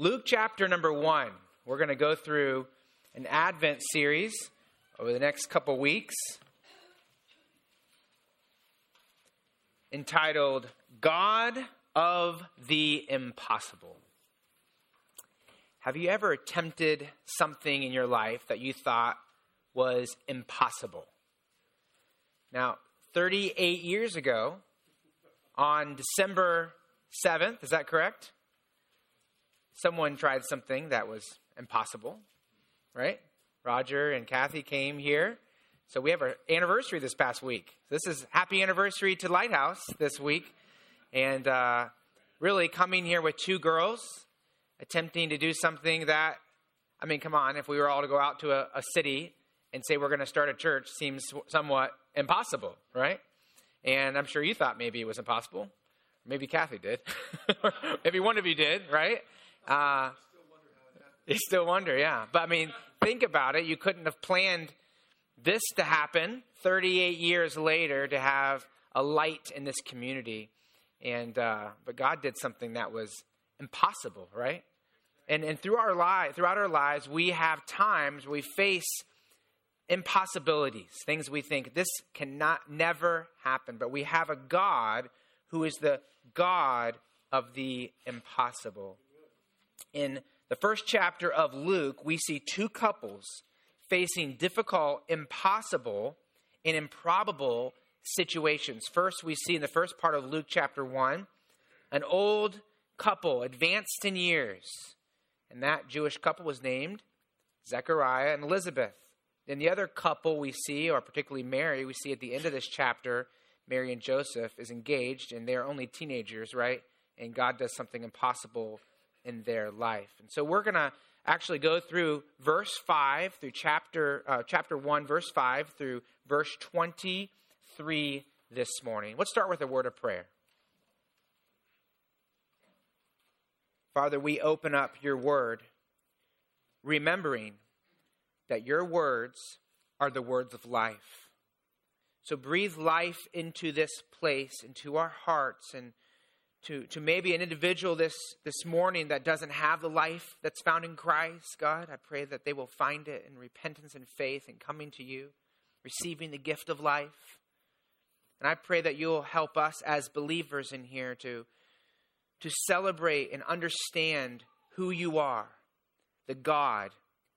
Luke chapter number one. We're going to go through an Advent series over the next couple weeks entitled God of the Impossible. Have you ever attempted something in your life that you thought was impossible? Now, 38 years ago, on December 7th, is that correct? Someone tried something that was impossible, right? Roger and Kathy came here. So we have our anniversary this past week. This is happy anniversary to Lighthouse this week. And uh, really coming here with two girls attempting to do something that, I mean, come on, if we were all to go out to a, a city and say we're going to start a church seems somewhat impossible, right? And I'm sure you thought maybe it was impossible. Maybe Kathy did. maybe one of you did, right? Uh, you still wonder, yeah. But I mean, think about it. You couldn't have planned this to happen 38 years later to have a light in this community. And uh, but God did something that was impossible, right? And, and through our lives, throughout our lives, we have times we face impossibilities, things we think this cannot never happen. But we have a God who is the God of the impossible. In the first chapter of Luke, we see two couples facing difficult, impossible, and improbable situations. First, we see in the first part of Luke chapter 1 an old couple, advanced in years, and that Jewish couple was named Zechariah and Elizabeth. Then the other couple we see, or particularly Mary, we see at the end of this chapter, Mary and Joseph is engaged, and they're only teenagers, right? And God does something impossible in their life. And so we're going to actually go through verse 5 through chapter uh, chapter 1 verse 5 through verse 23 this morning. Let's start with a word of prayer. Father, we open up your word, remembering that your words are the words of life. So breathe life into this place, into our hearts, and to, to maybe an individual this, this morning that doesn't have the life that's found in Christ, God, I pray that they will find it in repentance and faith and coming to you, receiving the gift of life. And I pray that you'll help us as believers in here to to celebrate and understand who you are, the God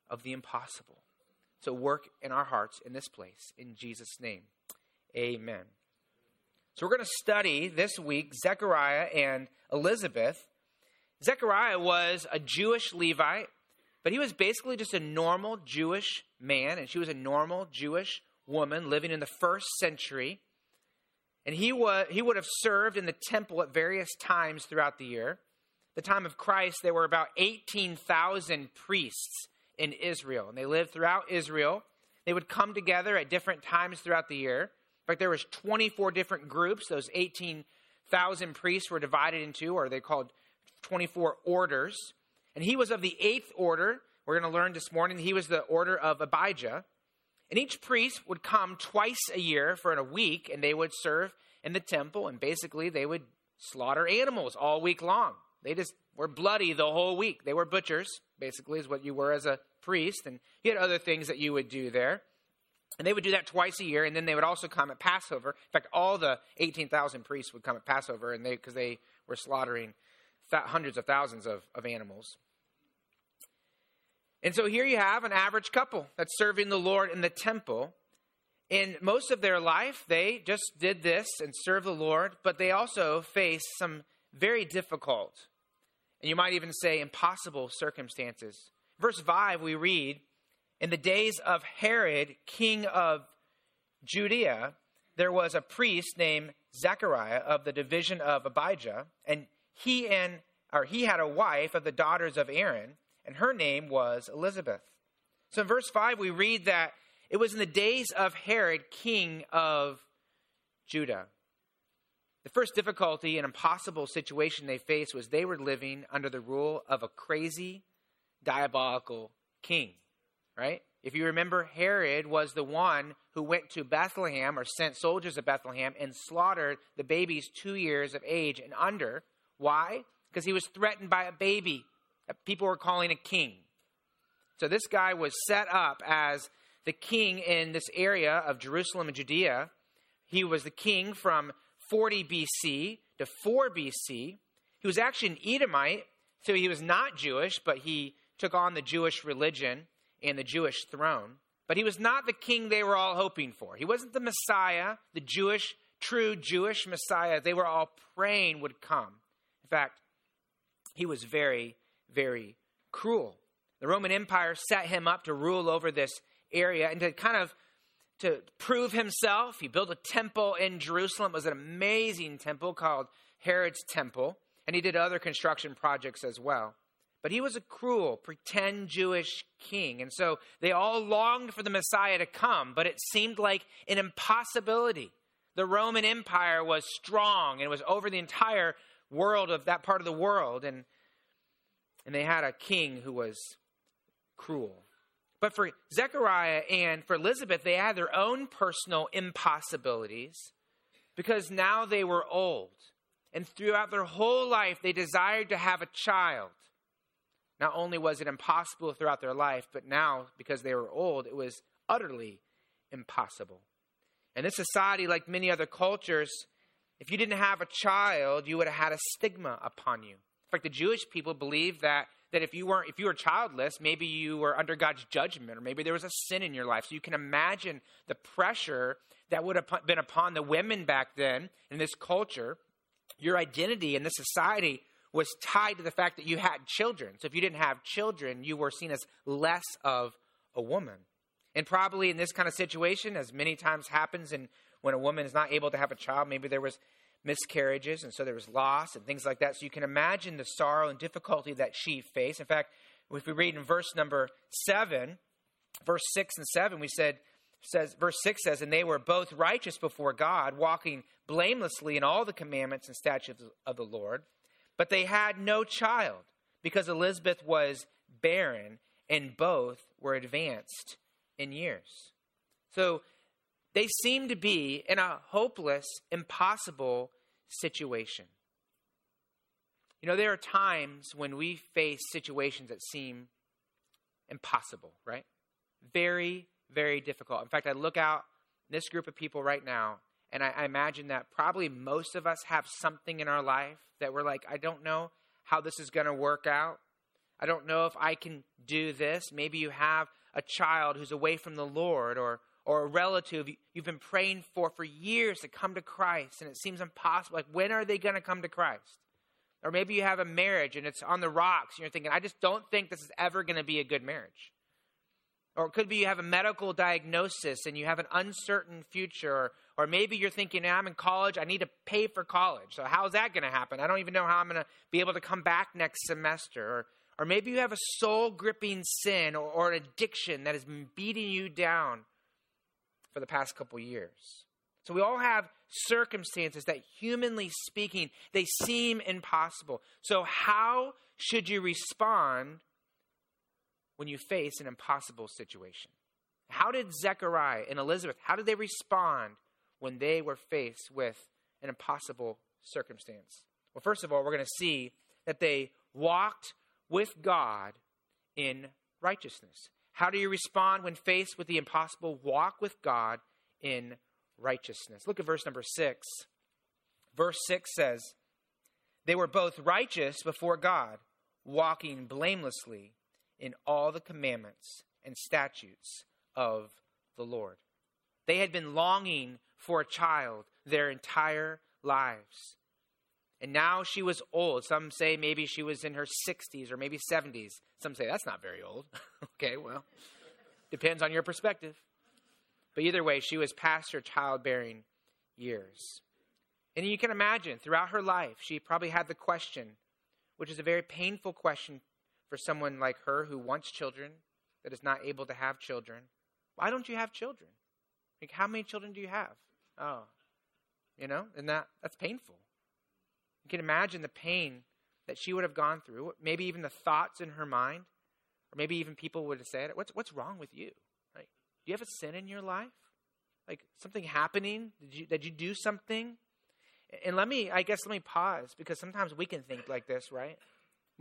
of the impossible. So work in our hearts in this place. In Jesus' name, amen. So we're going to study this week Zechariah and Elizabeth. Zechariah was a Jewish Levite, but he was basically just a normal Jewish man, and she was a normal Jewish woman living in the first century. And he, was, he would have served in the temple at various times throughout the year. The time of Christ, there were about 18,000 priests in Israel, and they lived throughout Israel. They would come together at different times throughout the year. In fact, there was 24 different groups. Those 18,000 priests were divided into, or they called 24 orders. And he was of the eighth order. We're going to learn this morning. He was the order of Abijah. And each priest would come twice a year for a week, and they would serve in the temple, and basically they would slaughter animals all week long. They just were bloody the whole week. They were butchers, basically, is what you were as a priest, and you had other things that you would do there. And they would do that twice a year, and then they would also come at Passover. In fact, all the 18,000 priests would come at Passover, and they because they were slaughtering th- hundreds of thousands of, of animals. And so here you have an average couple that's serving the Lord in the temple. In most of their life, they just did this and served the Lord, but they also faced some very difficult, and you might even say impossible circumstances. Verse 5, we read In the days of Herod, king of Judea, there was a priest named Zechariah of the division of Abijah, and he and or he had a wife of the daughters of Aaron and her name was Elizabeth. So in verse 5, we read that it was in the days of Herod, king of Judah. The first difficulty and impossible situation they faced was they were living under the rule of a crazy, diabolical king, right? If you remember, Herod was the one who went to Bethlehem or sent soldiers to Bethlehem and slaughtered the babies two years of age and under. Why? Because he was threatened by a baby that people were calling a king. So this guy was set up as the king in this area of Jerusalem and Judea. He was the king from 40 BC to 4 BC. He was actually an Edomite, so he was not Jewish, but he took on the Jewish religion and the Jewish throne. But he was not the king they were all hoping for. He wasn't the Messiah, the Jewish, true Jewish Messiah they were all praying would come. In fact, he was very, very cruel. The Roman Empire set him up to rule over this area and to kind of to prove himself. He built a temple in Jerusalem. It was an amazing temple called Herod's Temple, and he did other construction projects as well. But he was a cruel, pretend Jewish king. And so they all longed for the Messiah to come, but it seemed like an impossibility. The Roman Empire was strong and it was over the entire world of that part of the world. And, and they had a king who was cruel. But for Zechariah and for Elizabeth, they had their own personal impossibilities because now they were old. And throughout their whole life, they desired to have a child. Not only was it impossible throughout their life, but now, because they were old, it was utterly impossible. And this society, like many other cultures, if you didn't have a child, you would have had a stigma upon you. In fact, the Jewish people believed that, that if you weren't if you were childless, maybe you were under God's judgment, or maybe there was a sin in your life. So you can imagine the pressure that would have been upon the women back then in this culture. Your identity in this society was tied to the fact that you had children. So if you didn't have children, you were seen as less of a woman. And probably in this kind of situation, as many times happens and when a woman is not able to have a child, maybe there was miscarriages and so there was loss and things like that. So you can imagine the sorrow and difficulty that she faced. In fact, if we read in verse number 7, verse 6 and 7, we said says verse 6 says and they were both righteous before God, walking blamelessly in all the commandments and statutes of the Lord. But they had no child because Elizabeth was barren and both were advanced in years. So they seem to be in a hopeless, impossible situation. You know, there are times when we face situations that seem impossible, right? Very, very difficult. In fact, I look out this group of people right now and I, I imagine that probably most of us have something in our life that we're like, I don't know how this is going to work out. I don't know if I can do this. Maybe you have a child who's away from the Lord or or a relative you've been praying for for years to come to Christ and it seems impossible. Like, when are they going to come to Christ? Or maybe you have a marriage and it's on the rocks and you're thinking, I just don't think this is ever going to be a good marriage. Or it could be you have a medical diagnosis and you have an uncertain future. Or, maybe you're thinking, I'm in college, I need to pay for college. So how's that going to happen? I don't even know how I'm going to be able to come back next semester. Or, or maybe you have a soul gripping sin or, or, an addiction that has been beating you down for the past couple years. So we all have circumstances that, humanly speaking, they seem impossible. So, how should you respond when you face an impossible situation. How did Zechariah and Elizabeth, how did they respond when they were faced with an impossible circumstance? Well, first of all, we're going to see that they walked with God in righteousness. How do you respond when faced with the impossible? Walk with God in righteousness. Look at verse number 6. Verse 6 says, They were both righteous before God, walking blamelessly in all the commandments and statutes of the Lord. They had been longing for a child their entire lives. And now she was old. Some say maybe she was in her 60s or maybe 70s. Some say that's not very old. okay, well, depends on your perspective. But either way, she was past her childbearing years. And you can imagine throughout her life, she probably had the question, which is a very painful question for someone like her who wants children, that is not able to have children. Why don't you have children? Like, how many children do you have? Oh, you know, and that that's painful. You can imagine the pain that she would have gone through. Maybe even the thoughts in her mind, or maybe even people would have said, "What's what's wrong with you? Like, do you have a sin in your life? Like something happening? Did you did you do something?" And let me, I guess, let me pause because sometimes we can think like this, right?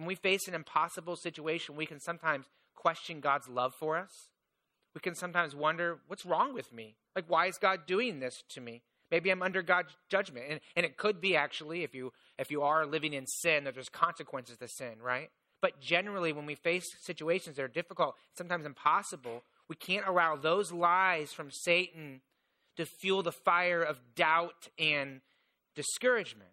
When we face an impossible situation, we can sometimes question God's love for us. We can sometimes wonder, what's wrong with me? Like, why is God doing this to me? Maybe I'm under God's judgment. And, and it could be actually, if you, if you are living in sin, that there's consequences to sin, right? But generally, when we face situations that are difficult, sometimes impossible, we can't allow those lies from Satan to fuel the fire of doubt and discouragement.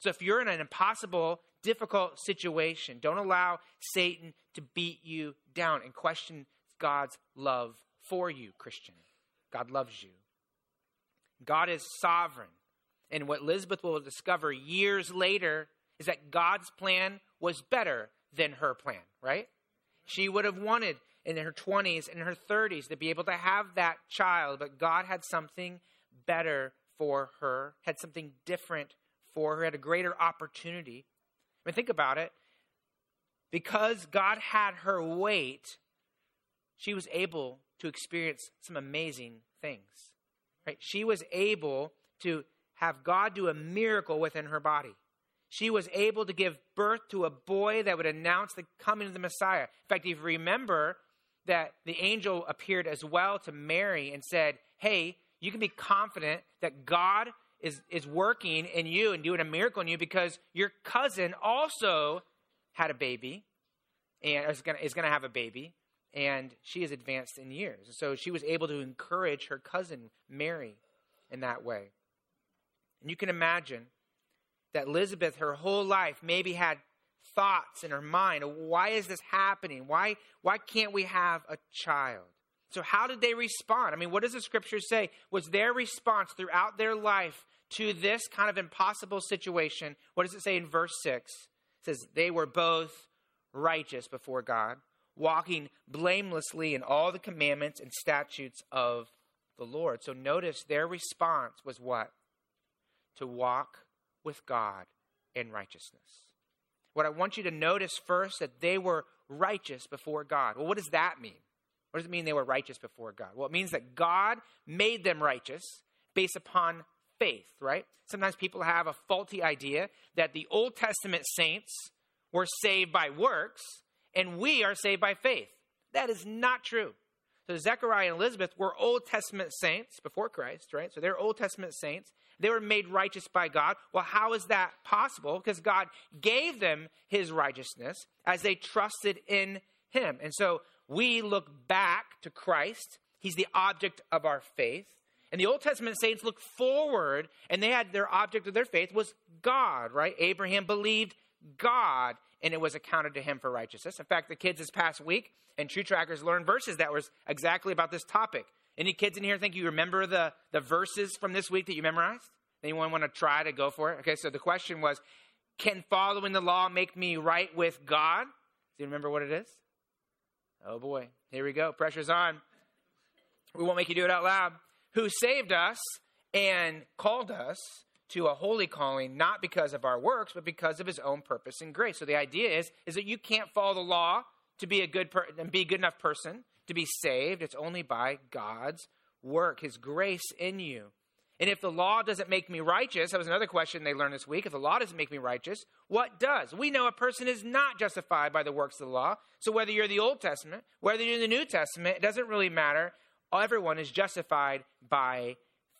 So if you're in an impossible, difficult situation, don't allow Satan to beat you down and question God's love for you, Christian. God loves you. God is sovereign. And what Elizabeth will discover years later is that God's plan was better than her plan, right? She would have wanted in her 20s and her 30s to be able to have that child, but God had something better for her, had something different for her, had a greater opportunity. Mean, think about it. Because God had her wait, she was able to experience some amazing things. Right? She was able to have God do a miracle within her body. She was able to give birth to a boy that would announce the coming of the Messiah. In fact, if you remember that the angel appeared as well to Mary and said, Hey, you can be confident that God is, is working in you and doing a miracle in you because your cousin also had a baby and is going to have a baby and she is advanced in years. So she was able to encourage her cousin Mary in that way. And you can imagine that Elizabeth, her whole life, maybe had thoughts in her mind why is this happening? Why, why can't we have a child? So, how did they respond? I mean, what does the scripture say? Was their response throughout their life to this kind of impossible situation? What does it say in verse 6? It says, They were both righteous before God, walking blamelessly in all the commandments and statutes of the Lord. So, notice their response was what? To walk with God in righteousness. What I want you to notice first that they were righteous before God. Well, what does that mean? What does it mean they were righteous before God? Well, it means that God made them righteous based upon faith, right? Sometimes people have a faulty idea that the Old Testament saints were saved by works and we are saved by faith. That is not true. So Zechariah and Elizabeth were Old Testament saints before Christ, right? So they're Old Testament saints. They were made righteous by God. Well, how is that possible? Because God gave them his righteousness as they trusted in him. And so we look back to Christ. He's the object of our faith. And the Old Testament saints look forward, and they had their object of their faith was God, right? Abraham believed God, and it was accounted to him for righteousness. In fact, the kids this past week and True Trackers learned verses that was exactly about this topic. Any kids in here think you remember the, the verses from this week that you memorized? Anyone want to try to go for it? Okay, so the question was Can following the law make me right with God? Do you remember what it is? Oh boy, here we go. Pressure's on. We won't make you do it out loud. Who saved us and called us to a holy calling, not because of our works, but because of his own purpose and grace. So the idea is, is that you can't follow the law to be a good per- and be a good enough person to be saved. It's only by God's work, his grace in you. And if the law doesn't make me righteous, that was another question they learned this week. If the law doesn't make me righteous, what does? We know a person is not justified by the works of the law. So whether you're the Old Testament, whether you're in the New Testament, it doesn't really matter. Everyone is justified by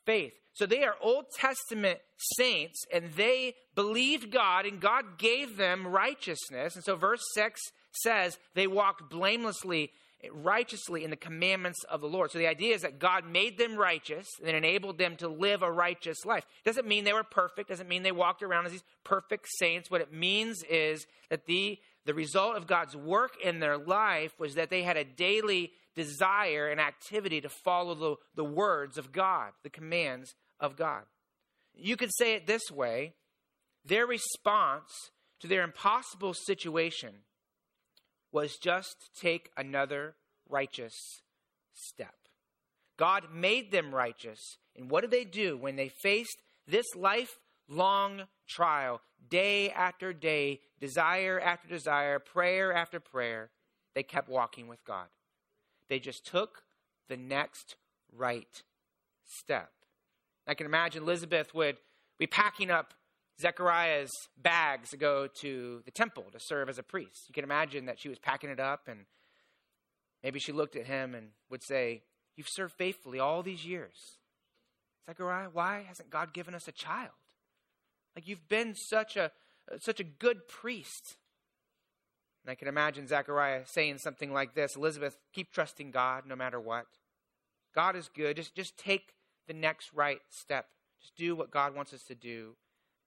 faith. So they are Old Testament saints, and they believed God, and God gave them righteousness. And so verse 6 says they walked blamelessly righteously in the commandments of the Lord. So the idea is that God made them righteous and enabled them to live a righteous life. Doesn't mean they were perfect, doesn't mean they walked around as these perfect saints. What it means is that the the result of God's work in their life was that they had a daily desire and activity to follow the, the words of God, the commands of God. You could say it this way their response to their impossible situation was just take another righteous step. God made them righteous. And what did they do when they faced this lifelong trial, day after day, desire after desire, prayer after prayer? They kept walking with God. They just took the next right step. I can imagine Elizabeth would be packing up Zechariah's bags go to the temple to serve as a priest. You can imagine that she was packing it up, and maybe she looked at him and would say, You've served faithfully all these years. Zechariah, why hasn't God given us a child? Like you've been such a such a good priest. And I can imagine Zechariah saying something like this Elizabeth, keep trusting God no matter what. God is good. Just, just take the next right step. Just do what God wants us to do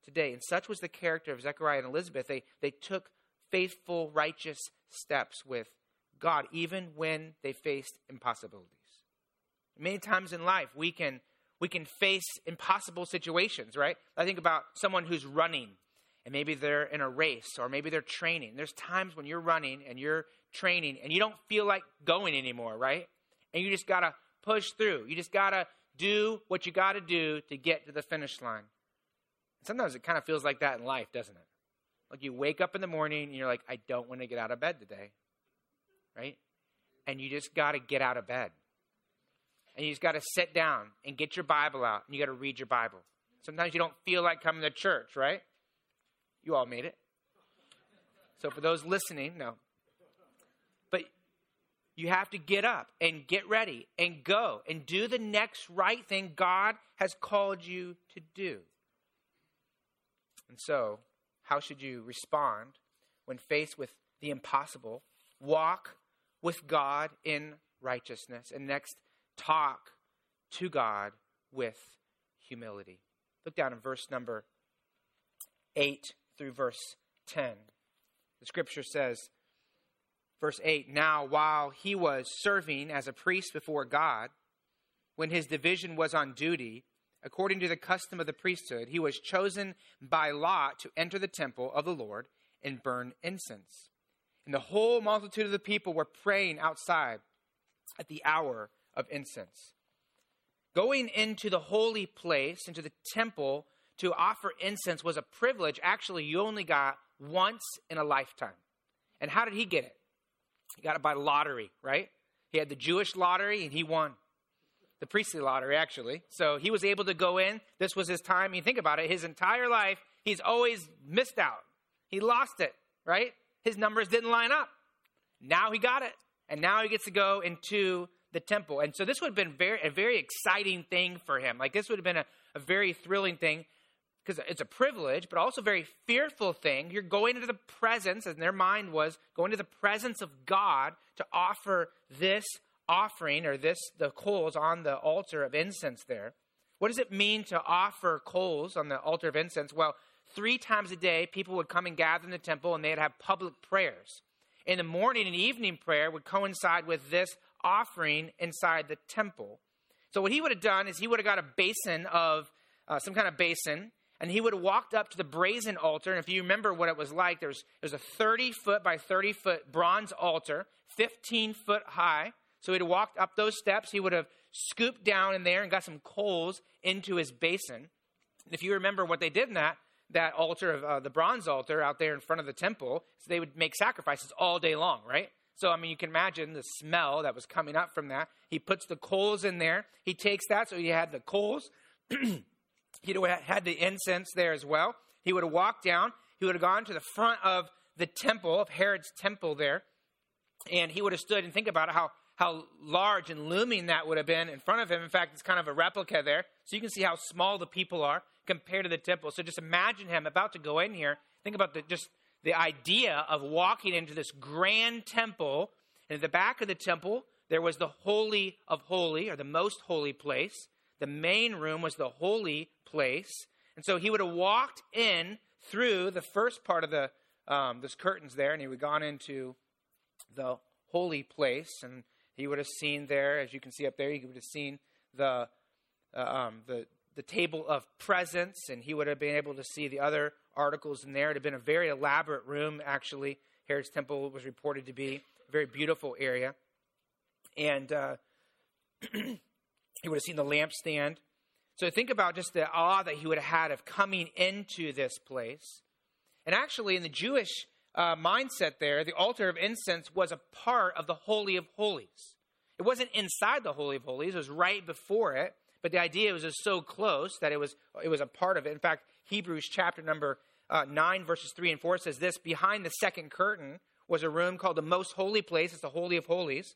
today. And such was the character of Zechariah and Elizabeth. They, they took faithful, righteous steps with God, even when they faced impossibilities. Many times in life, we can, we can face impossible situations, right? I think about someone who's running, and maybe they're in a race, or maybe they're training. There's times when you're running and you're training, and you don't feel like going anymore, right? And you just got to push through. You just got to do what you got to do to get to the finish line. Sometimes it kind of feels like that in life, doesn't it? Like you wake up in the morning and you're like, I don't want to get out of bed today. Right? And you just got to get out of bed. And you just got to sit down and get your Bible out and you got to read your Bible. Sometimes you don't feel like coming to church, right? You all made it. So for those listening, no. But you have to get up and get ready and go and do the next right thing God has called you to do. And so, how should you respond when faced with the impossible? Walk with God in righteousness. And next, talk to God with humility. Look down in verse number 8 through verse 10. The scripture says, verse 8 Now, while he was serving as a priest before God, when his division was on duty, according to the custom of the priesthood, he was chosen by lot to enter the temple of the Lord and burn incense. And the whole multitude of the people were praying outside at the hour of incense. Going into the holy place, into the temple, to offer incense was a privilege. Actually, you only got once in a lifetime. And how did he get it? He got it by lottery, right? He had the Jewish lottery and he won the priestly lottery, actually. So he was able to go in. This was his time. You think about it, his entire life, he's always missed out. He lost it, right? His numbers didn't line up. Now he got it. And now he gets to go into the temple. And so this would have been very, a very exciting thing for him. Like this would have been a, a very thrilling thing because it's a privilege, but also very fearful thing. You're going into the presence, as their mind was, going to the presence of God to offer this offering or this the coals on the altar of incense there. What does it mean to offer coals on the altar of incense? Well, three times a day, people would come and gather in the temple and they'd have public prayers. In the morning and evening prayer would coincide with this offering inside the temple. So, what he would have done is he would have got a basin of uh, some kind of basin, and he would have walked up to the brazen altar. And if you remember what it was like, there's, there's a 30 foot by 30 foot bronze altar, 15 foot high. So he'd walked up those steps. He would have scooped down in there and got some coals into his basin. And if you remember what they did in that, that altar of uh, the bronze altar out there in front of the temple, so they would make sacrifices all day long, right? So, I mean, you can imagine the smell that was coming up from that. He puts the coals in there. He takes that, so he had the coals. He'd had the incense there as well. He would have walked down. He would have gone to the front of the temple, of Herod's temple there. And he would have stood and think about it, how how large and looming that would have been in front of him. In fact, it's kind of a replica there. So you can see how small the people are compared to the temple. So just imagine him about to go in here. Think about the, just the idea of walking into this grand temple. And at the back of the temple, there was the Holy of Holy, or the most holy place. The main room was the holy place. And so he would have walked in through the first part of the um, this curtains there, and he would have gone into the holy place. And he would have seen there, as you can see up there, he would have seen the, uh, um, the, the table of presence, and he would have been able to see the other articles in there. It had been a very elaborate room, actually. Herod's temple was reported to be a very beautiful area. And uh, he would have seen the lampstand. So think about just the awe that he would have had of coming into this place. And actually, in the Jewish uh, mindset there, the altar of incense was a part of the Holy of Holies. It wasn't inside the Holy of Holies, it was right before it, but the idea was just so close that it was it was a part of it. In fact, Hebrews chapter number uh, nine verses three and four says this: behind the second curtain was a room called the most holy place. It's the holy of holies,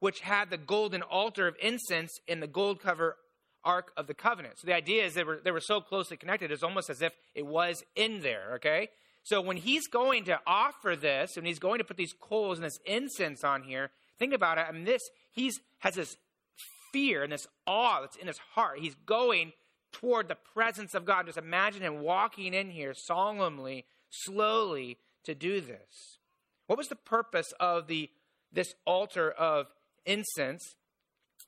which had the golden altar of incense in the gold cover ark of the covenant. So the idea is they were they were so closely connected. It's almost as if it was in there. Okay. So when he's going to offer this, and he's going to put these coals and this incense on here, think about it. I mean, this he's has this fear and this awe that's in his heart. He's going toward the presence of God. Just imagine him walking in here solemnly, slowly to do this. What was the purpose of the this altar of incense?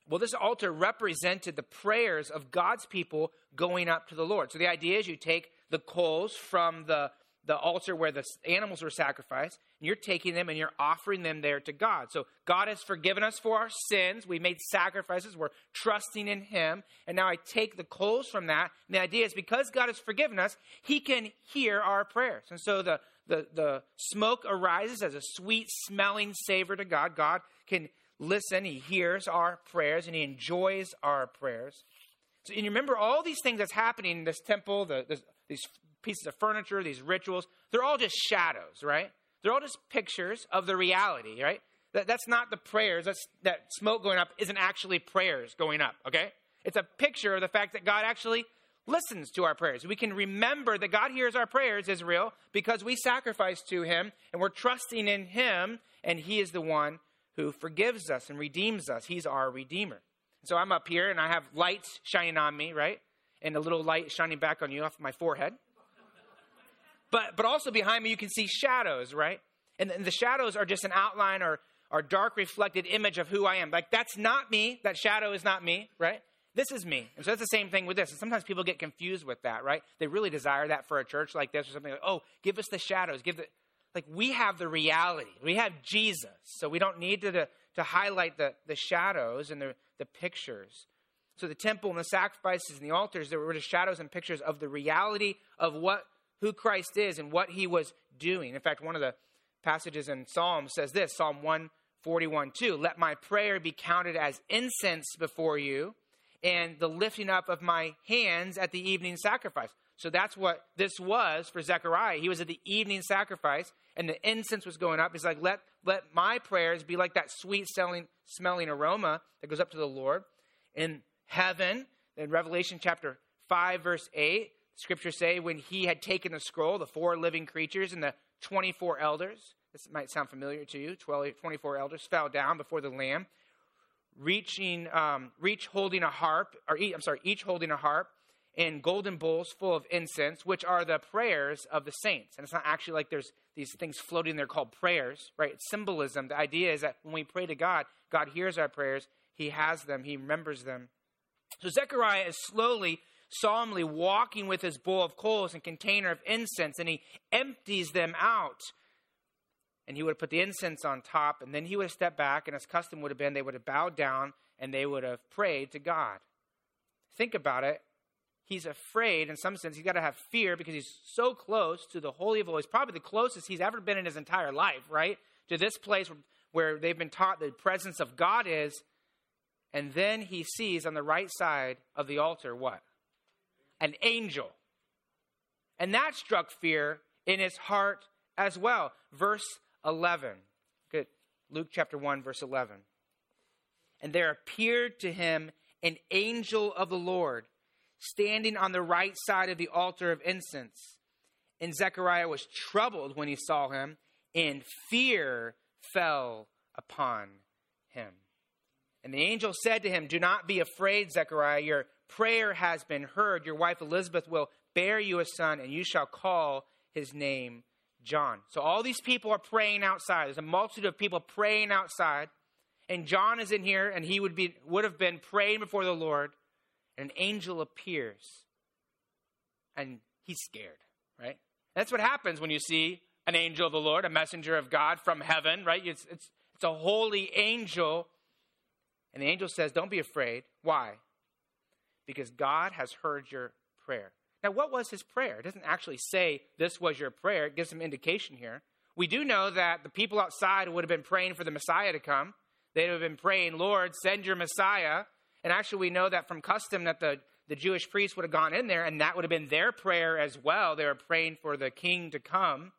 Well, this altar represented the prayers of God's people going up to the Lord. So the idea is you take the coals from the the altar where the animals were sacrificed, and you're taking them and you're offering them there to God. So God has forgiven us for our sins. We made sacrifices. We're trusting in Him. And now I take the coals from that. And the idea is because God has forgiven us, He can hear our prayers. And so the, the, the smoke arises as a sweet smelling savor to God. God can listen. He hears our prayers and He enjoys our prayers. So, and you remember all these things that's happening in this temple, the, the, these pieces of furniture, these rituals, they're all just shadows, right? They're all just pictures of the reality, right? That, that's not the prayers. That's, that smoke going up isn't actually prayers going up, okay? It's a picture of the fact that God actually listens to our prayers. We can remember that God hears our prayers, Israel, because we sacrifice to Him and we're trusting in Him, and He is the one who forgives us and redeems us. He's our Redeemer. So I'm up here and I have lights shining on me, right? And a little light shining back on you off my forehead. But, but also behind me, you can see shadows, right? And, and the shadows are just an outline or, or dark reflected image of who I am. Like, that's not me. That shadow is not me, right? This is me. And so that's the same thing with this. And sometimes people get confused with that, right? They really desire that for a church like this or something like, oh, give us the shadows. Give the, like, we have the reality. We have Jesus. So we don't need to, to, to highlight the, the shadows and the, the pictures. So the temple and the sacrifices and the altars, there were just shadows and pictures of the reality of what who Christ is and what he was doing. In fact, one of the passages in Psalm says this Psalm 141 2 Let my prayer be counted as incense before you, and the lifting up of my hands at the evening sacrifice. So that's what this was for Zechariah. He was at the evening sacrifice, and the incense was going up. He's like, let, let my prayers be like that sweet smelling, smelling aroma that goes up to the Lord. In heaven, in Revelation chapter 5, verse 8, scriptures say when he had taken the scroll, the four living creatures and the 24 elders, this might sound familiar to you, 12, 24 elders fell down before the Lamb, reaching, um, reach holding a harp, or I'm sorry, each holding a harp and golden bowls full of incense, which are the prayers of the saints. And it's not actually like there's these things floating there called prayers, right? It's symbolism. The idea is that when we pray to God, God hears our prayers, He has them, He remembers them. So Zechariah is slowly solemnly walking with his bowl of coals and container of incense, and he empties them out. And he would have put the incense on top, and then he would have stepped back, and his custom would have been they would have bowed down and they would have prayed to God. Think about it. He's afraid, in some sense, he's got to have fear because he's so close to the Holy of Holies, probably the closest he's ever been in his entire life, right? To this place where they've been taught the presence of God is. And then he sees on the right side of the altar what? An angel. And that struck fear in his heart as well. Verse 11. Good. Luke chapter 1, verse 11. And there appeared to him an angel of the Lord standing on the right side of the altar of incense. And Zechariah was troubled when he saw him, and fear fell upon him. And the angel said to him, Do not be afraid, Zechariah. Your prayer has been heard. Your wife Elizabeth will bear you a son, and you shall call his name John. So all these people are praying outside. There's a multitude of people praying outside. And John is in here, and he would, be, would have been praying before the Lord. And an angel appears. And he's scared, right? That's what happens when you see an angel of the Lord, a messenger of God from heaven, right? It's, it's, it's a holy angel. And the angel says, Don't be afraid. Why? Because God has heard your prayer. Now, what was his prayer? It doesn't actually say this was your prayer, it gives some indication here. We do know that the people outside would have been praying for the Messiah to come. They would have been praying, Lord, send your Messiah. And actually, we know that from custom that the, the Jewish priests would have gone in there, and that would have been their prayer as well. They were praying for the king to come.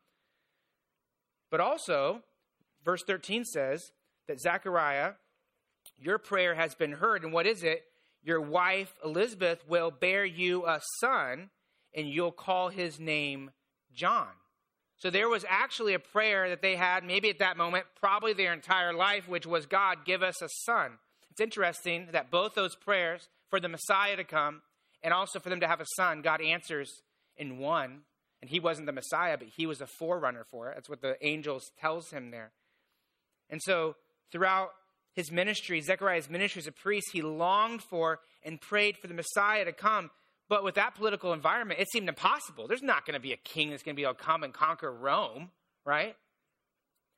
But also, verse 13 says that Zechariah, your prayer has been heard. And what is it? Your wife Elizabeth will bear you a son, and you'll call his name John. So there was actually a prayer that they had, maybe at that moment, probably their entire life, which was God, give us a son. It's interesting that both those prayers for the Messiah to come and also for them to have a son, God answers in one. And he wasn't the Messiah, but he was a forerunner for it. That's what the angels tells him there. And so throughout his ministry, Zechariah's ministry as a priest, he longed for and prayed for the Messiah to come. But with that political environment, it seemed impossible. There's not going to be a king that's going to be able to come and conquer Rome, right?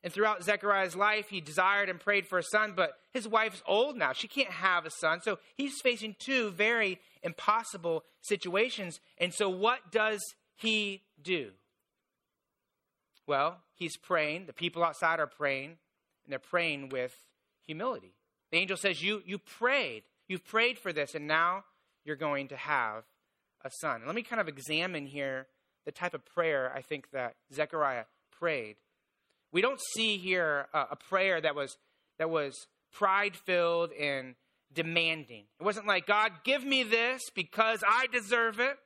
And throughout Zechariah's life, he desired and prayed for a son, but his wife's old now. She can't have a son. So he's facing two very impossible situations. And so, what does he do? Well, he's praying. The people outside are praying, and they're praying with humility. The angel says, You, you prayed. You've prayed for this, and now you're going to have a son. Let me kind of examine here the type of prayer I think that Zechariah prayed. We don't see here a, a prayer that was that was pride filled and demanding. It wasn't like, God, give me this because I deserve it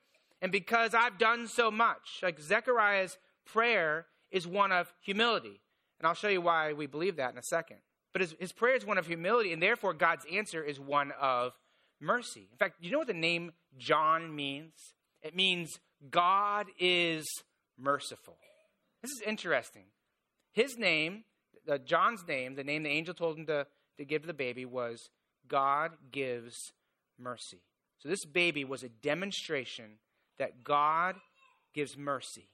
and because I've done so much. Like Zechariah's prayer is one of humility. And I'll show you why we believe that in a second. But his, his prayer is one of humility, and therefore God's answer is one of mercy. In fact, you know what the name John means? It means God is merciful. This is interesting. His name, uh, John's name, the name the angel told him to, to give the baby was God gives mercy. So this baby was a demonstration that God gives mercy.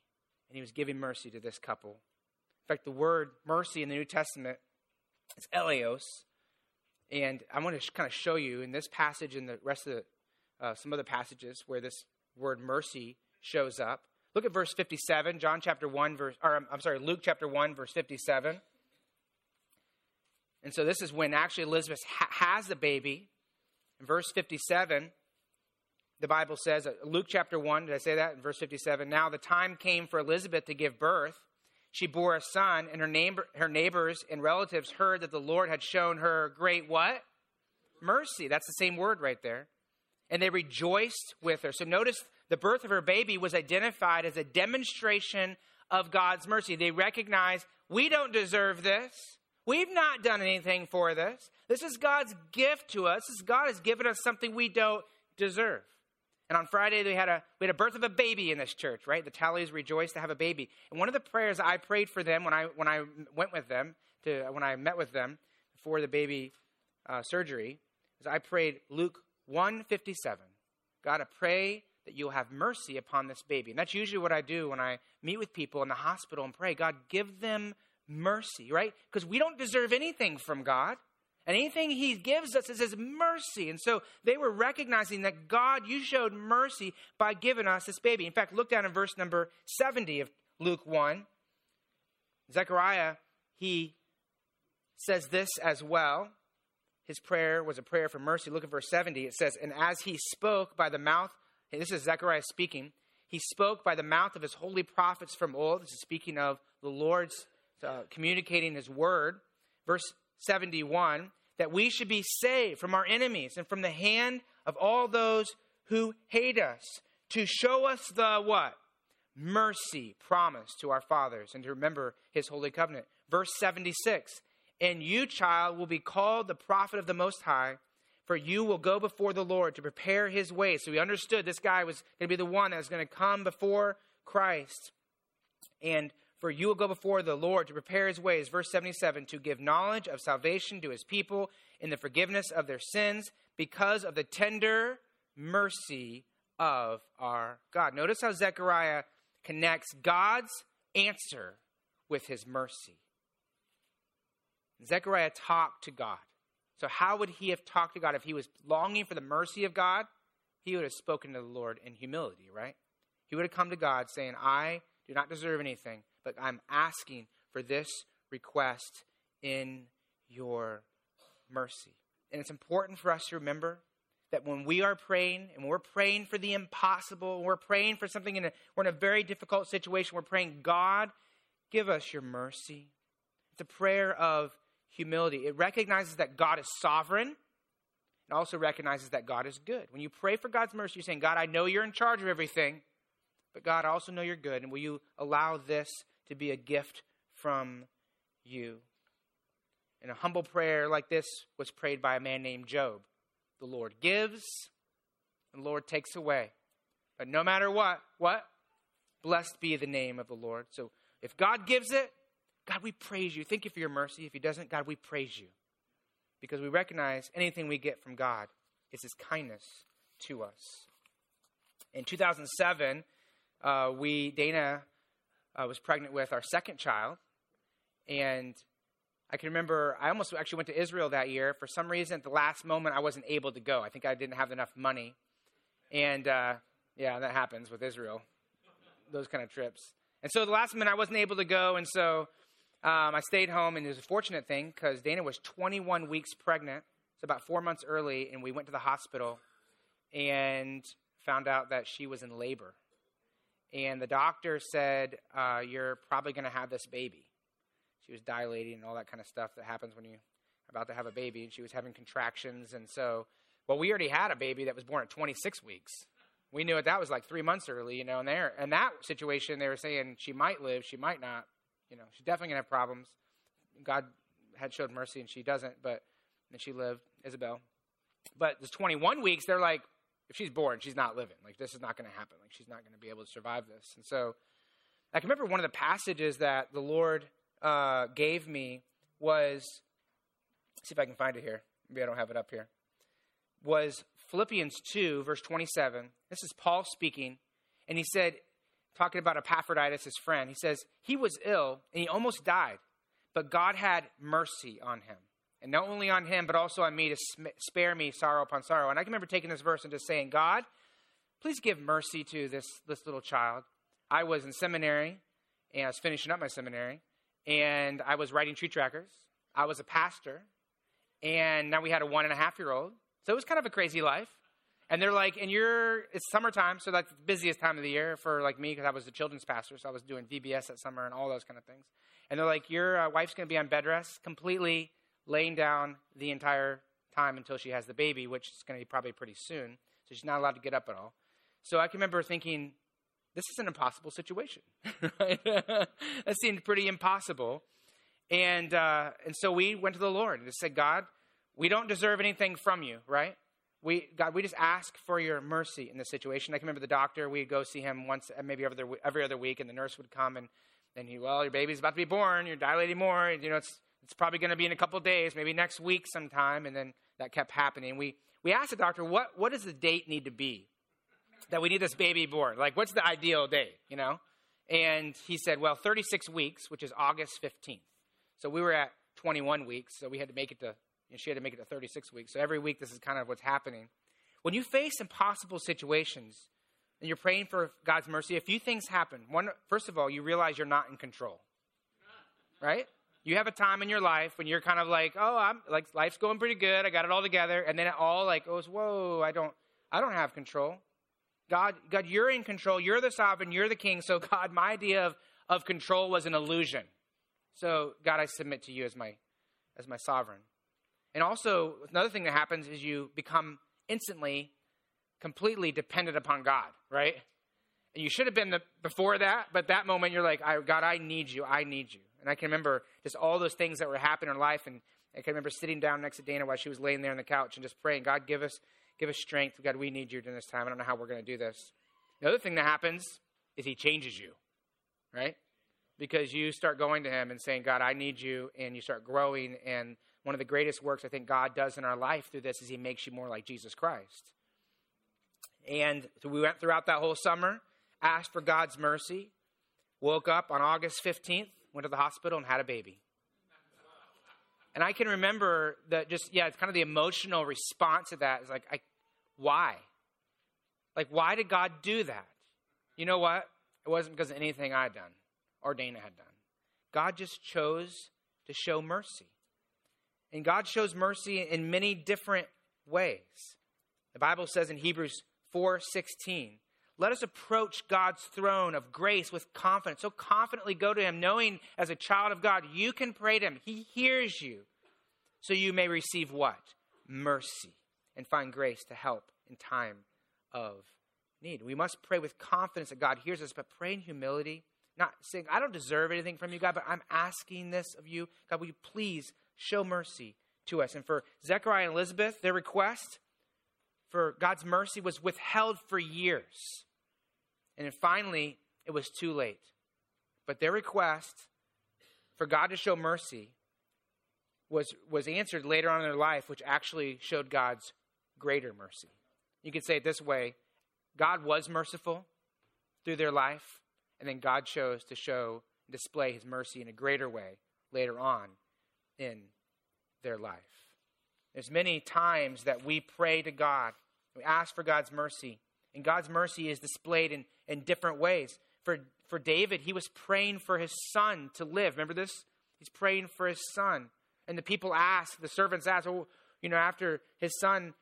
And he was giving mercy to this couple. In fact, the word mercy in the New Testament is eleos. And I want to kind of show you in this passage and the rest of the, uh, some other passages where this word mercy shows up. Look at verse 57, John chapter 1, verse, or I'm sorry, Luke chapter 1, verse 57. And so this is when actually Elizabeth ha- has the baby. In verse 57, the Bible says, uh, Luke chapter 1, did I say that? In verse 57, now the time came for Elizabeth to give birth. She bore a son, and her, neighbor, her neighbors and relatives heard that the Lord had shown her great what? Mercy. That's the same word right there. And they rejoiced with her. So notice the birth of her baby was identified as a demonstration of God's mercy. They recognize we don't deserve this. We've not done anything for this. This is God's gift to us. This God has given us something we don't deserve. And on Friday, we had a we had a birth of a baby in this church, right? The Tallies rejoiced to have a baby. And one of the prayers I prayed for them when I when I went with them to when I met with them for the baby uh, surgery is I prayed Luke one fifty seven. God, I pray that you'll have mercy upon this baby. And that's usually what I do when I meet with people in the hospital and pray, God, give them mercy, right? Because we don't deserve anything from God. And anything he gives us is his mercy. And so they were recognizing that God, you showed mercy by giving us this baby. In fact, look down in verse number 70 of Luke 1. Zechariah, he says this as well. His prayer was a prayer for mercy. Look at verse 70. It says, And as he spoke by the mouth, this is Zechariah speaking, he spoke by the mouth of his holy prophets from old. This is speaking of the Lord's uh, communicating his word. Verse 71 that we should be saved from our enemies and from the hand of all those who hate us, to show us the what? Mercy promised to our fathers and to remember his holy covenant. Verse 76 And you, child, will be called the prophet of the Most High, for you will go before the Lord to prepare his way. So he understood this guy was going to be the one that was going to come before Christ. And for you will go before the Lord to prepare his ways. Verse 77 to give knowledge of salvation to his people in the forgiveness of their sins because of the tender mercy of our God. Notice how Zechariah connects God's answer with his mercy. Zechariah talked to God. So, how would he have talked to God if he was longing for the mercy of God? He would have spoken to the Lord in humility, right? He would have come to God saying, I do not deserve anything, but I'm asking for this request in your mercy. And it's important for us to remember that when we are praying and we're praying for the impossible, we're praying for something in a, we're in a very difficult situation, we're praying, God, give us your mercy. It's a prayer of humility. It recognizes that God is sovereign. It also recognizes that God is good. When you pray for God's mercy, you're saying, God, I know you're in charge of everything, but God, I also know you're good. And will you allow this to be a gift from you? And a humble prayer like this was prayed by a man named Job. The Lord gives, and the Lord takes away. But no matter what, what? Blessed be the name of the Lord. So if God gives it, God, we praise you. Thank you for your mercy. If He doesn't, God, we praise you. Because we recognize anything we get from God is His kindness to us. In 2007, uh, we, Dana uh, was pregnant with our second child. And I can remember I almost actually went to Israel that year. For some reason, at the last moment, I wasn't able to go. I think I didn't have enough money. And uh, yeah, that happens with Israel, those kind of trips. And so the last minute, I wasn't able to go. And so um, I stayed home, and it was a fortunate thing because Dana was 21 weeks pregnant. It's about four months early, and we went to the hospital and found out that she was in labor. And the doctor said, uh, You're probably going to have this baby she was dilating and all that kind of stuff that happens when you're about to have a baby. And she was having contractions. And so, well, we already had a baby that was born at 26 weeks. We knew it that was like three months early, you know, and there, in that situation, they were saying she might live, she might not, you know, she's definitely gonna have problems. God had showed mercy and she doesn't, but and she lived, Isabel. But it's 21 weeks, they're like, if she's born, she's not living. Like, this is not going to happen. Like, she's not going to be able to survive this. And so, I can remember one of the passages that the Lord uh, gave me was, see if I can find it here. Maybe I don't have it up here. Was Philippians 2, verse 27. This is Paul speaking, and he said, talking about Epaphroditus, his friend, he says, He was ill and he almost died, but God had mercy on him. And not only on him, but also on me to spare me sorrow upon sorrow. And I can remember taking this verse and just saying, God, please give mercy to this, this little child. I was in seminary, and I was finishing up my seminary, and I was writing tree trackers. I was a pastor, and now we had a one and a half year old. So it was kind of a crazy life. And they're like, and you're, it's summertime, so that's the busiest time of the year for like me because I was the children's pastor, so I was doing VBS that summer and all those kind of things. And they're like, your uh, wife's going to be on bed rest, completely laying down the entire time until she has the baby, which is going to be probably pretty soon. So she's not allowed to get up at all. So I can remember thinking, this is an impossible situation. that seemed pretty impossible. And, uh, and so we went to the Lord and said, God, we don't deserve anything from you, right? We, God, we just ask for your mercy in this situation. I can remember the doctor, we'd go see him once, maybe every other, every other week, and the nurse would come and, and he, well, your baby's about to be born, you're dilating more, you know, it's, it's probably going to be in a couple days, maybe next week sometime. And then that kept happening. We, we asked the doctor, what, what does the date need to be that we need this baby born? Like, what's the ideal date, you know? And he said, well, 36 weeks, which is August 15th. So we were at 21 weeks, so we had to make it to, she had to make it to 36 weeks. So every week, this is kind of what's happening. When you face impossible situations and you're praying for God's mercy, a few things happen. One, first of all, you realize you're not in control, right? You have a time in your life when you're kind of like, oh, I'm like life's going pretty good. I got it all together, and then it all like goes, whoa, I don't, I don't have control. God, God, you're in control. You're the sovereign. You're the king. So, God, my idea of, of control was an illusion. So, God, I submit to you as my, as my sovereign. And also, another thing that happens is you become instantly, completely dependent upon God, right? And you should have been the, before that, but that moment you're like, I, God, I need you. I need you. And I can remember just all those things that were happening in life. And I can remember sitting down next to Dana while she was laying there on the couch and just praying, God, give us Give us strength. God, we need you during this time. I don't know how we're going to do this. The other thing that happens is he changes you, right? Because you start going to him and saying, God, I need you, and you start growing. And one of the greatest works I think God does in our life through this is he makes you more like Jesus Christ. And so we went throughout that whole summer, asked for God's mercy, woke up on August 15th, went to the hospital, and had a baby. And I can remember that just, yeah, it's kind of the emotional response to that is like, I, why? Like, why did God do that? You know what? It wasn't because of anything I'd done or Dana had done. God just chose to show mercy. And God shows mercy in many different ways. The Bible says in Hebrews 4:16, let us approach God's throne of grace with confidence. So confidently go to him knowing as a child of God you can pray to him. He hears you. So you may receive what? Mercy and find grace to help in time of need. We must pray with confidence that God hears us, but pray in humility, not saying, I don't deserve anything from you, God, but I'm asking this of you. God, will you please show mercy to us? And for Zechariah and Elizabeth, their request for God's mercy was withheld for years. And then finally, it was too late. But their request for God to show mercy was, was answered later on in their life, which actually showed God's greater mercy. You could say it this way God was merciful through their life, and then God chose to show and display his mercy in a greater way later on in their life. There's many times that we pray to God, we ask for God's mercy, and God's mercy is displayed in, in different ways. For, for David, he was praying for his son to live. Remember this? He's praying for his son. And the people asked, the servants asked, well, you know, after his son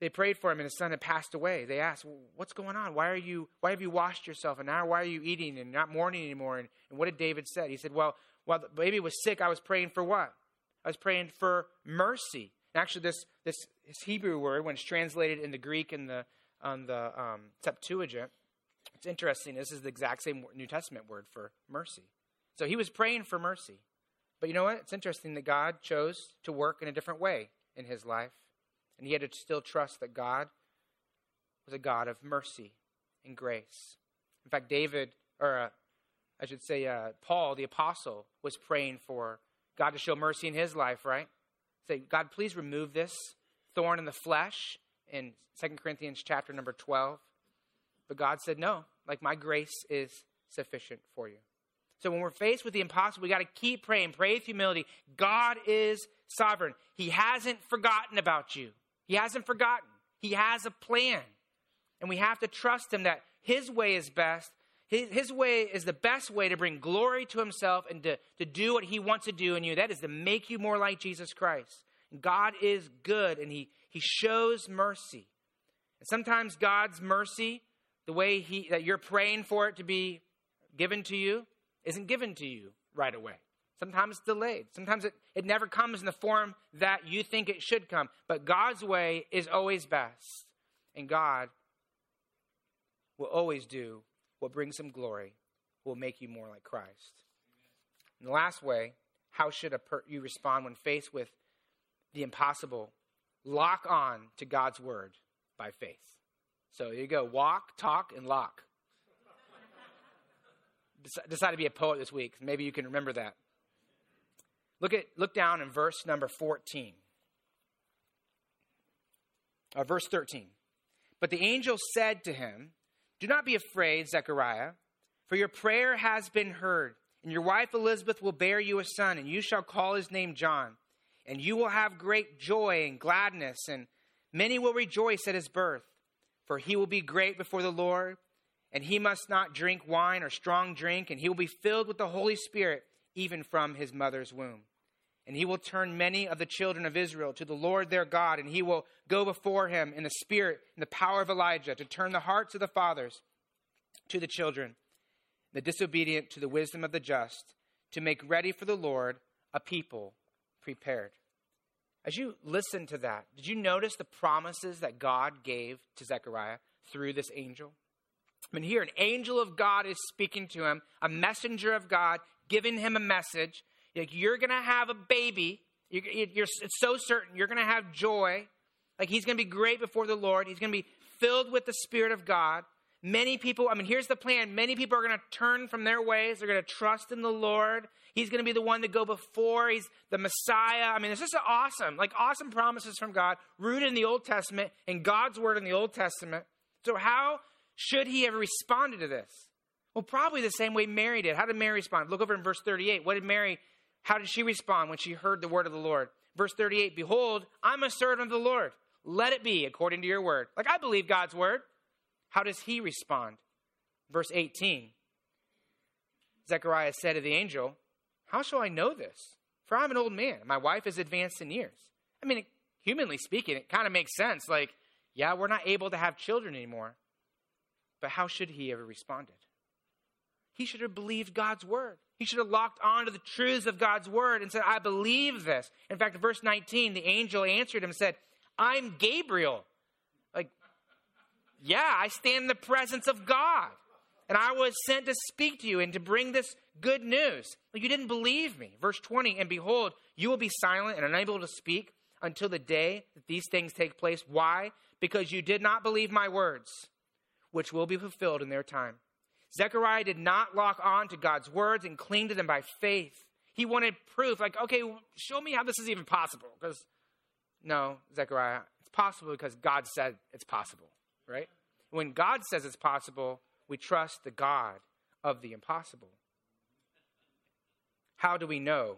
they prayed for him and his son had passed away. They asked, well, What's going on? Why are you why have you washed yourself? And now why are you eating and not mourning anymore? And, and what did David say? He said, Well, while the baby was sick, I was praying for what? I was praying for mercy. And actually, this this, this Hebrew word, when it's translated in the Greek and the on the um, Septuagint, it's interesting. This is the exact same New Testament word for mercy. So he was praying for mercy. But you know what? It's interesting that God chose to work in a different way in his life. And he had to still trust that God was a God of mercy and grace. In fact, David, or uh, I should say, uh, Paul, the apostle, was praying for God to show mercy in his life, right? Say, God, please remove this thorn in the flesh in 2 Corinthians chapter number 12. But God said, no, like my grace is sufficient for you. So when we're faced with the impossible, we got to keep praying. Pray with humility. God is sovereign. He hasn't forgotten about you. He hasn't forgotten. He has a plan. And we have to trust Him that His way is best. His, his way is the best way to bring glory to Himself and to, to do what He wants to do in you. That is to make you more like Jesus Christ. God is good and He, he shows mercy. And sometimes God's mercy, the way he, that you're praying for it to be given to you, isn't given to you right away. Sometimes it's delayed. Sometimes it, it never comes in the form that you think it should come. But God's way is always best. And God will always do what brings him glory, will make you more like Christ. And the last way, how should per- you respond when faced with the impossible? Lock on to God's word by faith. So you go walk, talk, and lock. Decide to be a poet this week. Maybe you can remember that. Look at look down in verse number 14. Or uh, verse 13. But the angel said to him, Do not be afraid, Zechariah, for your prayer has been heard, and your wife Elizabeth will bear you a son, and you shall call his name John. And you will have great joy and gladness, and many will rejoice at his birth, for he will be great before the Lord, and he must not drink wine or strong drink, and he will be filled with the Holy Spirit even from his mother's womb. And he will turn many of the children of Israel to the Lord their God, and he will go before him in the spirit and the power of Elijah to turn the hearts of the fathers to the children, the disobedient to the wisdom of the just, to make ready for the Lord a people prepared. As you listen to that, did you notice the promises that God gave to Zechariah through this angel? I mean, here, an angel of God is speaking to him, a messenger of God giving him a message. Like, you're going to have a baby. You're, you're, it's so certain. You're going to have joy. Like, he's going to be great before the Lord. He's going to be filled with the Spirit of God. Many people, I mean, here's the plan. Many people are going to turn from their ways. They're going to trust in the Lord. He's going to be the one to go before. He's the Messiah. I mean, it's just awesome, like awesome promises from God, rooted in the Old Testament and God's word in the Old Testament. So, how should he have responded to this? Well, probably the same way Mary did. How did Mary respond? Look over in verse 38. What did Mary, how did she respond when she heard the word of the Lord? Verse 38 Behold, I'm a servant of the Lord. Let it be according to your word. Like, I believe God's word. How does he respond? Verse 18 Zechariah said to the angel, How shall I know this? For I'm an old man. My wife is advanced in years. I mean, humanly speaking, it kind of makes sense. Like, Yeah, we're not able to have children anymore. But how should he have responded? He should have believed God's word. He should have locked on to the truths of God's word and said, I believe this. In fact, verse 19, the angel answered him and said, I'm Gabriel. Yeah, I stand in the presence of God. And I was sent to speak to you and to bring this good news. Well, you didn't believe me. Verse 20, and behold, you will be silent and unable to speak until the day that these things take place. Why? Because you did not believe my words, which will be fulfilled in their time. Zechariah did not lock on to God's words and cling to them by faith. He wanted proof, like, okay, show me how this is even possible. Because, no, Zechariah, it's possible because God said it's possible, right? When God says it's possible, we trust the God of the impossible. How do we know?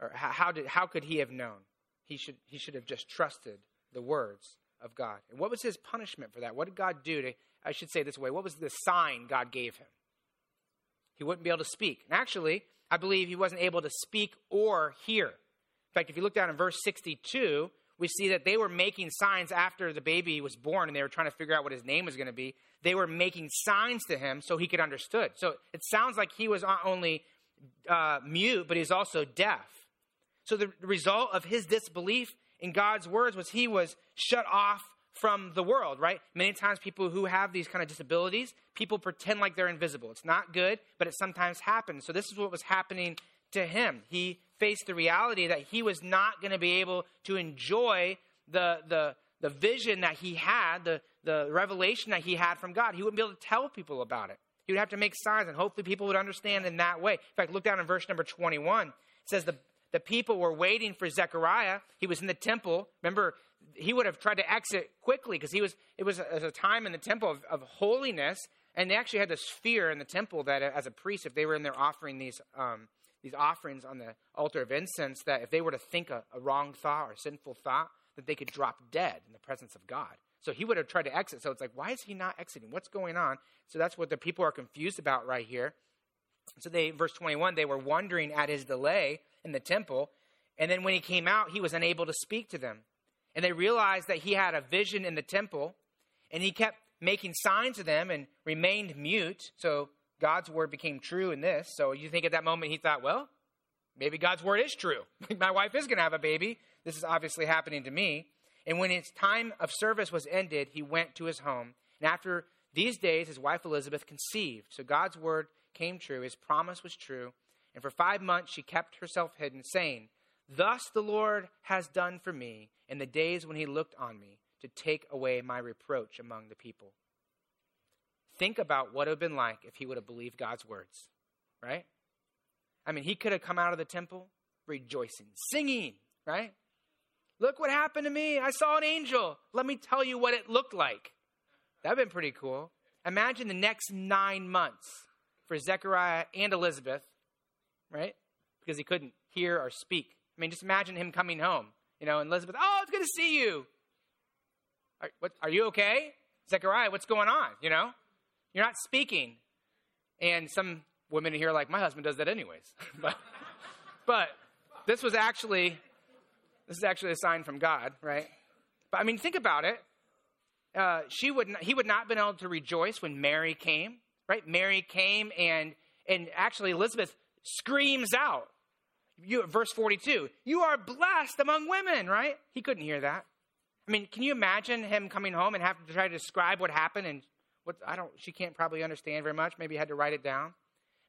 Or how, did, how could he have known? He should, he should have just trusted the words of God. And what was his punishment for that? What did God do to I should say this way what was the sign God gave him? He wouldn't be able to speak. And actually, I believe he wasn't able to speak or hear. In fact, if you look down in verse 62, we see that they were making signs after the baby was born and they were trying to figure out what his name was going to be. They were making signs to him so he could understood. So it sounds like he was not only uh, mute, but he's also deaf. So the result of his disbelief in God's words was he was shut off from the world, right? Many times, people who have these kind of disabilities, people pretend like they're invisible. It's not good, but it sometimes happens. So, this is what was happening to him. He faced the reality that he was not going to be able to enjoy the, the, the vision that he had, the, the revelation that he had from God. He wouldn't be able to tell people about it. He would have to make signs, and hopefully, people would understand in that way. In fact, look down in verse number 21. It says, The the people were waiting for Zechariah. He was in the temple. Remember, he would have tried to exit quickly because he was it was a, a time in the temple of, of, holiness and they actually had this fear in the temple that as a priest if they were in there offering these um, these offerings on the altar of incense that if they were to think a, a wrong thought or sinful thought that they could drop dead in the presence of god. So he would have tried to exit. So it's like why is he not exiting? What's going on? So that's what the people are confused about right here. So they verse 21 they were wondering at his delay in the temple. And then when he came out he was unable to speak to them. And they realized that he had a vision in the temple, and he kept making signs to them and remained mute. So God's word became true in this. So you think at that moment he thought, well, maybe God's word is true. My wife is going to have a baby. This is obviously happening to me. And when his time of service was ended, he went to his home. And after these days, his wife Elizabeth conceived. So God's word came true. His promise was true. And for five months, she kept herself hidden, saying, Thus the Lord has done for me in the days when he looked on me to take away my reproach among the people. Think about what it would have been like if he would have believed God's words, right? I mean, he could have come out of the temple rejoicing, singing, right? Look what happened to me. I saw an angel. Let me tell you what it looked like. That would have been pretty cool. Imagine the next nine months for Zechariah and Elizabeth, right? Because he couldn't hear or speak. I mean, just imagine him coming home, you know, and Elizabeth, oh, it's good to see you. Are, what, are you okay? Zechariah, what's going on? You know, you're not speaking. And some women here like, my husband does that anyways. but, but this was actually, this is actually a sign from God, right? But I mean, think about it. Uh, she would not, he would not have been able to rejoice when Mary came, right? Mary came and and actually Elizabeth screams out, you, verse 42, you are blessed among women, right? He couldn't hear that. I mean, can you imagine him coming home and having to try to describe what happened and what I don't she can't probably understand very much. Maybe had to write it down.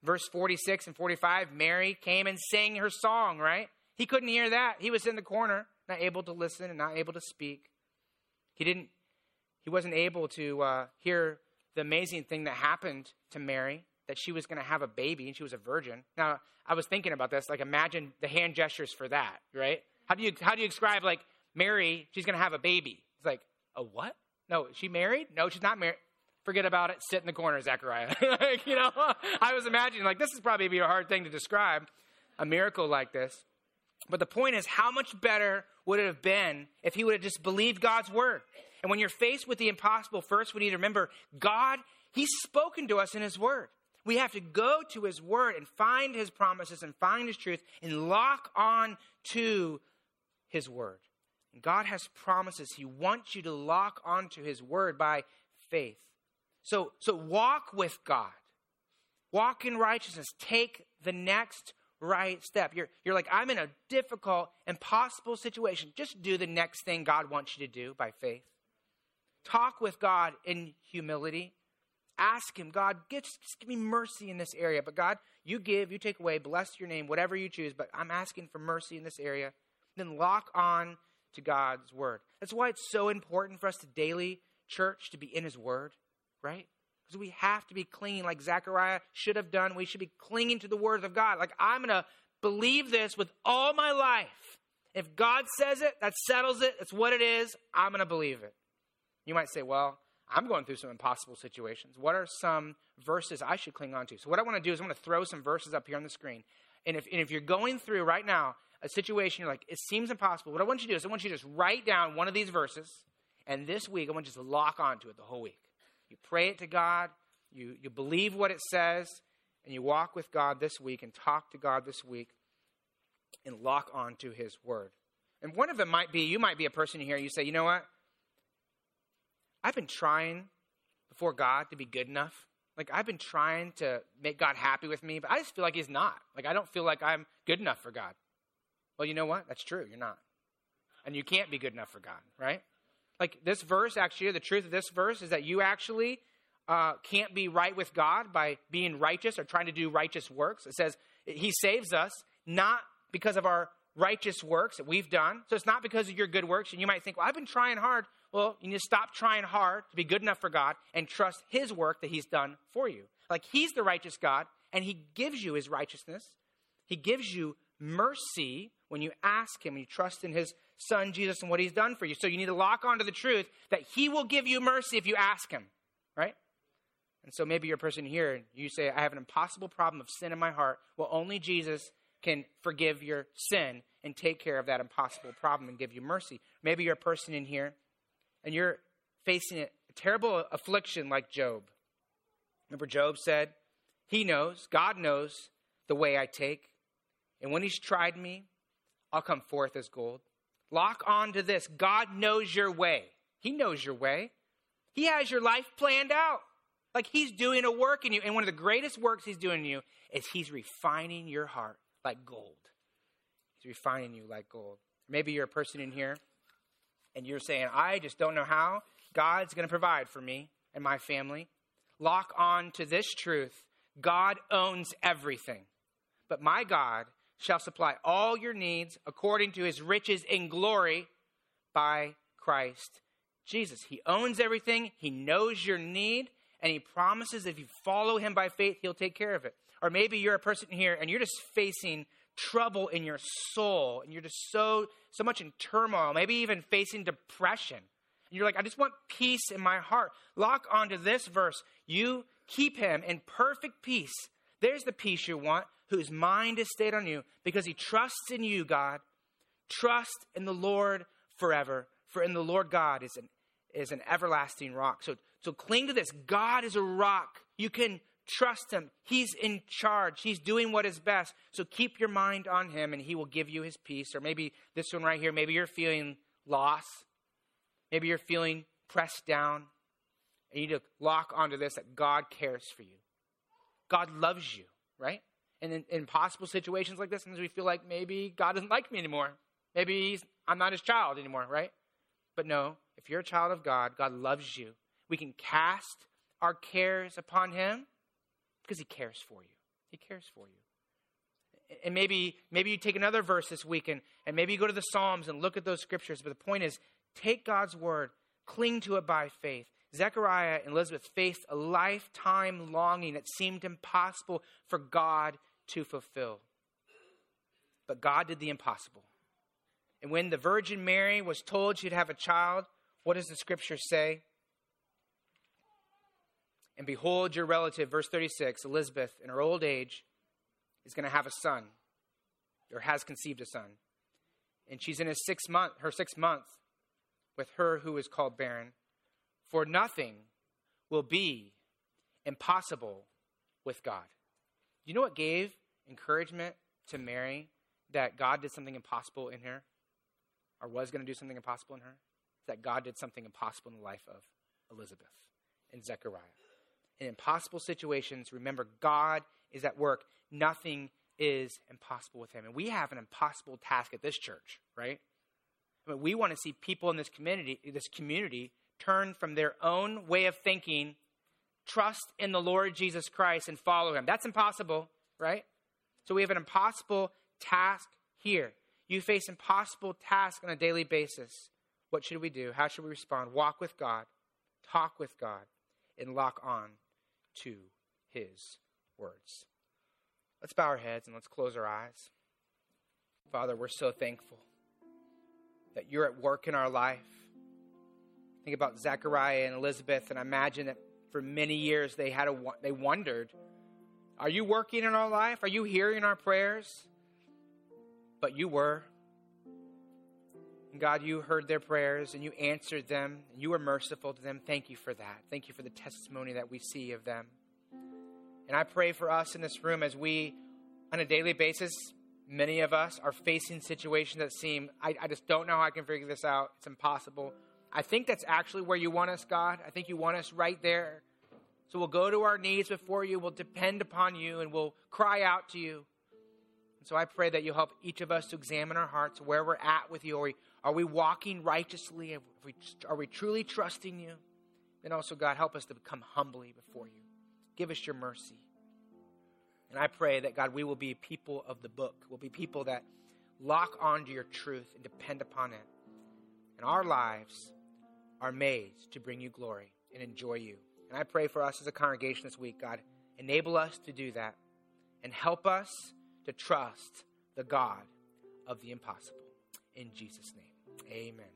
Verse 46 and 45, Mary came and sang her song, right? He couldn't hear that. He was in the corner, not able to listen and not able to speak. He didn't he wasn't able to uh, hear the amazing thing that happened to Mary that she was going to have a baby and she was a virgin. Now, I was thinking about this. Like, imagine the hand gestures for that, right? How do you how do you describe like Mary? She's going to have a baby. It's like a what? No, she married? No, she's not married. Forget about it. Sit in the corner, Zechariah. like, you know, I was imagining like this is probably be a hard thing to describe a miracle like this. But the point is, how much better would it have been if he would have just believed God's word? And when you're faced with the impossible, first we need to remember God, He's spoken to us in His word. We have to go to His Word and find His promises and find His truth and lock on to His Word. God has promises. He wants you to lock onto His word by faith. So, so walk with God. Walk in righteousness. Take the next right step. You're, you're like, I'm in a difficult, impossible situation. Just do the next thing God wants you to do by faith. Talk with God in humility. Ask Him, God, just, just give me mercy in this area. But God, you give, you take away, bless your name, whatever you choose. But I'm asking for mercy in this area. Then lock on to God's word. That's why it's so important for us to daily church to be in His word, right? Because we have to be clinging like Zechariah should have done. We should be clinging to the words of God. Like, I'm going to believe this with all my life. If God says it, that settles it. It's what it is. I'm going to believe it. You might say, well, I'm going through some impossible situations. What are some verses I should cling on to? So, what I want to do is I'm going to throw some verses up here on the screen. And if, and if you're going through right now a situation, you're like, it seems impossible, what I want you to do is I want you to just write down one of these verses. And this week, I want you to just lock onto it the whole week. You pray it to God, you, you believe what it says, and you walk with God this week and talk to God this week and lock onto His Word. And one of them might be you might be a person here, you say, you know what? I've been trying before God to be good enough. Like, I've been trying to make God happy with me, but I just feel like He's not. Like, I don't feel like I'm good enough for God. Well, you know what? That's true. You're not. And you can't be good enough for God, right? Like this verse, actually, the truth of this verse is that you actually uh, can't be right with God by being righteous or trying to do righteous works. It says He saves us not because of our righteous works that we've done. So it's not because of your good works. And you might think, well, I've been trying hard. Well, you need to stop trying hard to be good enough for God and trust His work that He's done for you. Like He's the righteous God, and He gives you His righteousness. He gives you mercy when you ask Him and you trust in His Son Jesus and what He's done for you. So you need to lock onto the truth that He will give you mercy if you ask Him, right? And so maybe you're a person here you say, I have an impossible problem of sin in my heart. Well, only Jesus can forgive your sin and take care of that impossible problem and give you mercy. Maybe you're a person in here and you're facing a terrible affliction like Job. Remember, Job said, He knows, God knows the way I take. And when He's tried me, I'll come forth as gold. Lock on to this God knows your way. He knows your way. He has your life planned out. Like He's doing a work in you. And one of the greatest works He's doing in you is He's refining your heart like gold. He's refining you like gold. Maybe you're a person in here and you're saying, I just don't know how God's going to provide for me and my family, lock on to this truth God owns everything. But my God shall supply all your needs according to his riches in glory by Christ Jesus. He owns everything, he knows your need, and he promises if you follow him by faith, he'll take care of it. Or maybe you're a person here and you're just facing trouble in your soul and you're just so so much in turmoil, maybe even facing depression. And you're like, I just want peace in my heart. Lock onto this verse. You keep him in perfect peace. There's the peace you want, whose mind is stayed on you, because he trusts in you, God. Trust in the Lord forever, for in the Lord God is an is an everlasting rock. So so cling to this. God is a rock. You can Trust Him. He's in charge. He's doing what is best. So keep your mind on Him and He will give you His peace. Or maybe this one right here, maybe you're feeling loss. Maybe you're feeling pressed down. And you need to lock onto this that God cares for you. God loves you, right? In, in possible situations like this, sometimes we feel like maybe God doesn't like me anymore. Maybe I'm not his child anymore, right? But no, if you're a child of God, God loves you. We can cast our cares upon him because he cares for you. He cares for you. And maybe maybe you take another verse this week and, and maybe you go to the Psalms and look at those scriptures. But the point is, take God's word, cling to it by faith. Zechariah and Elizabeth faced a lifetime longing that seemed impossible for God to fulfill. But God did the impossible. And when the Virgin Mary was told she'd have a child, what does the scripture say? And behold, your relative, verse 36, Elizabeth, in her old age, is going to have a son, or has conceived a son. And she's in his sixth month, her sixth month with her who is called barren. For nothing will be impossible with God. You know what gave encouragement to Mary that God did something impossible in her? or was going to do something impossible in her, that God did something impossible in the life of Elizabeth and Zechariah. In impossible situations, remember God is at work. Nothing is impossible with him. And we have an impossible task at this church, right? I mean, we want to see people in this community, this community turn from their own way of thinking, trust in the Lord Jesus Christ and follow him. That's impossible, right? So we have an impossible task here. You face impossible tasks on a daily basis. What should we do? How should we respond? Walk with God, talk with God, and lock on to his words. Let's bow our heads and let's close our eyes. Father, we're so thankful that you're at work in our life. Think about Zechariah and Elizabeth, and I imagine that for many years they had a they wondered, "Are you working in our life? Are you hearing our prayers?" But you were. And God, you heard their prayers and you answered them, and you were merciful to them. Thank you for that. Thank you for the testimony that we see of them. And I pray for us in this room as we, on a daily basis, many of us are facing situations that seem, I, I just don't know how I can figure this out. It's impossible. I think that's actually where you want us, God. I think you want us right there. So we'll go to our knees before you, we'll depend upon you, and we'll cry out to you. And so I pray that you'll help each of us to examine our hearts, where we're at with you. Are we, are we walking righteously? Are we, are we truly trusting you? And also, God, help us to become humbly before you. Give us your mercy. And I pray that, God, we will be people of the book. We'll be people that lock onto your truth and depend upon it. And our lives are made to bring you glory and enjoy you. And I pray for us as a congregation this week, God, enable us to do that and help us to trust the God of the impossible. In Jesus' name, amen.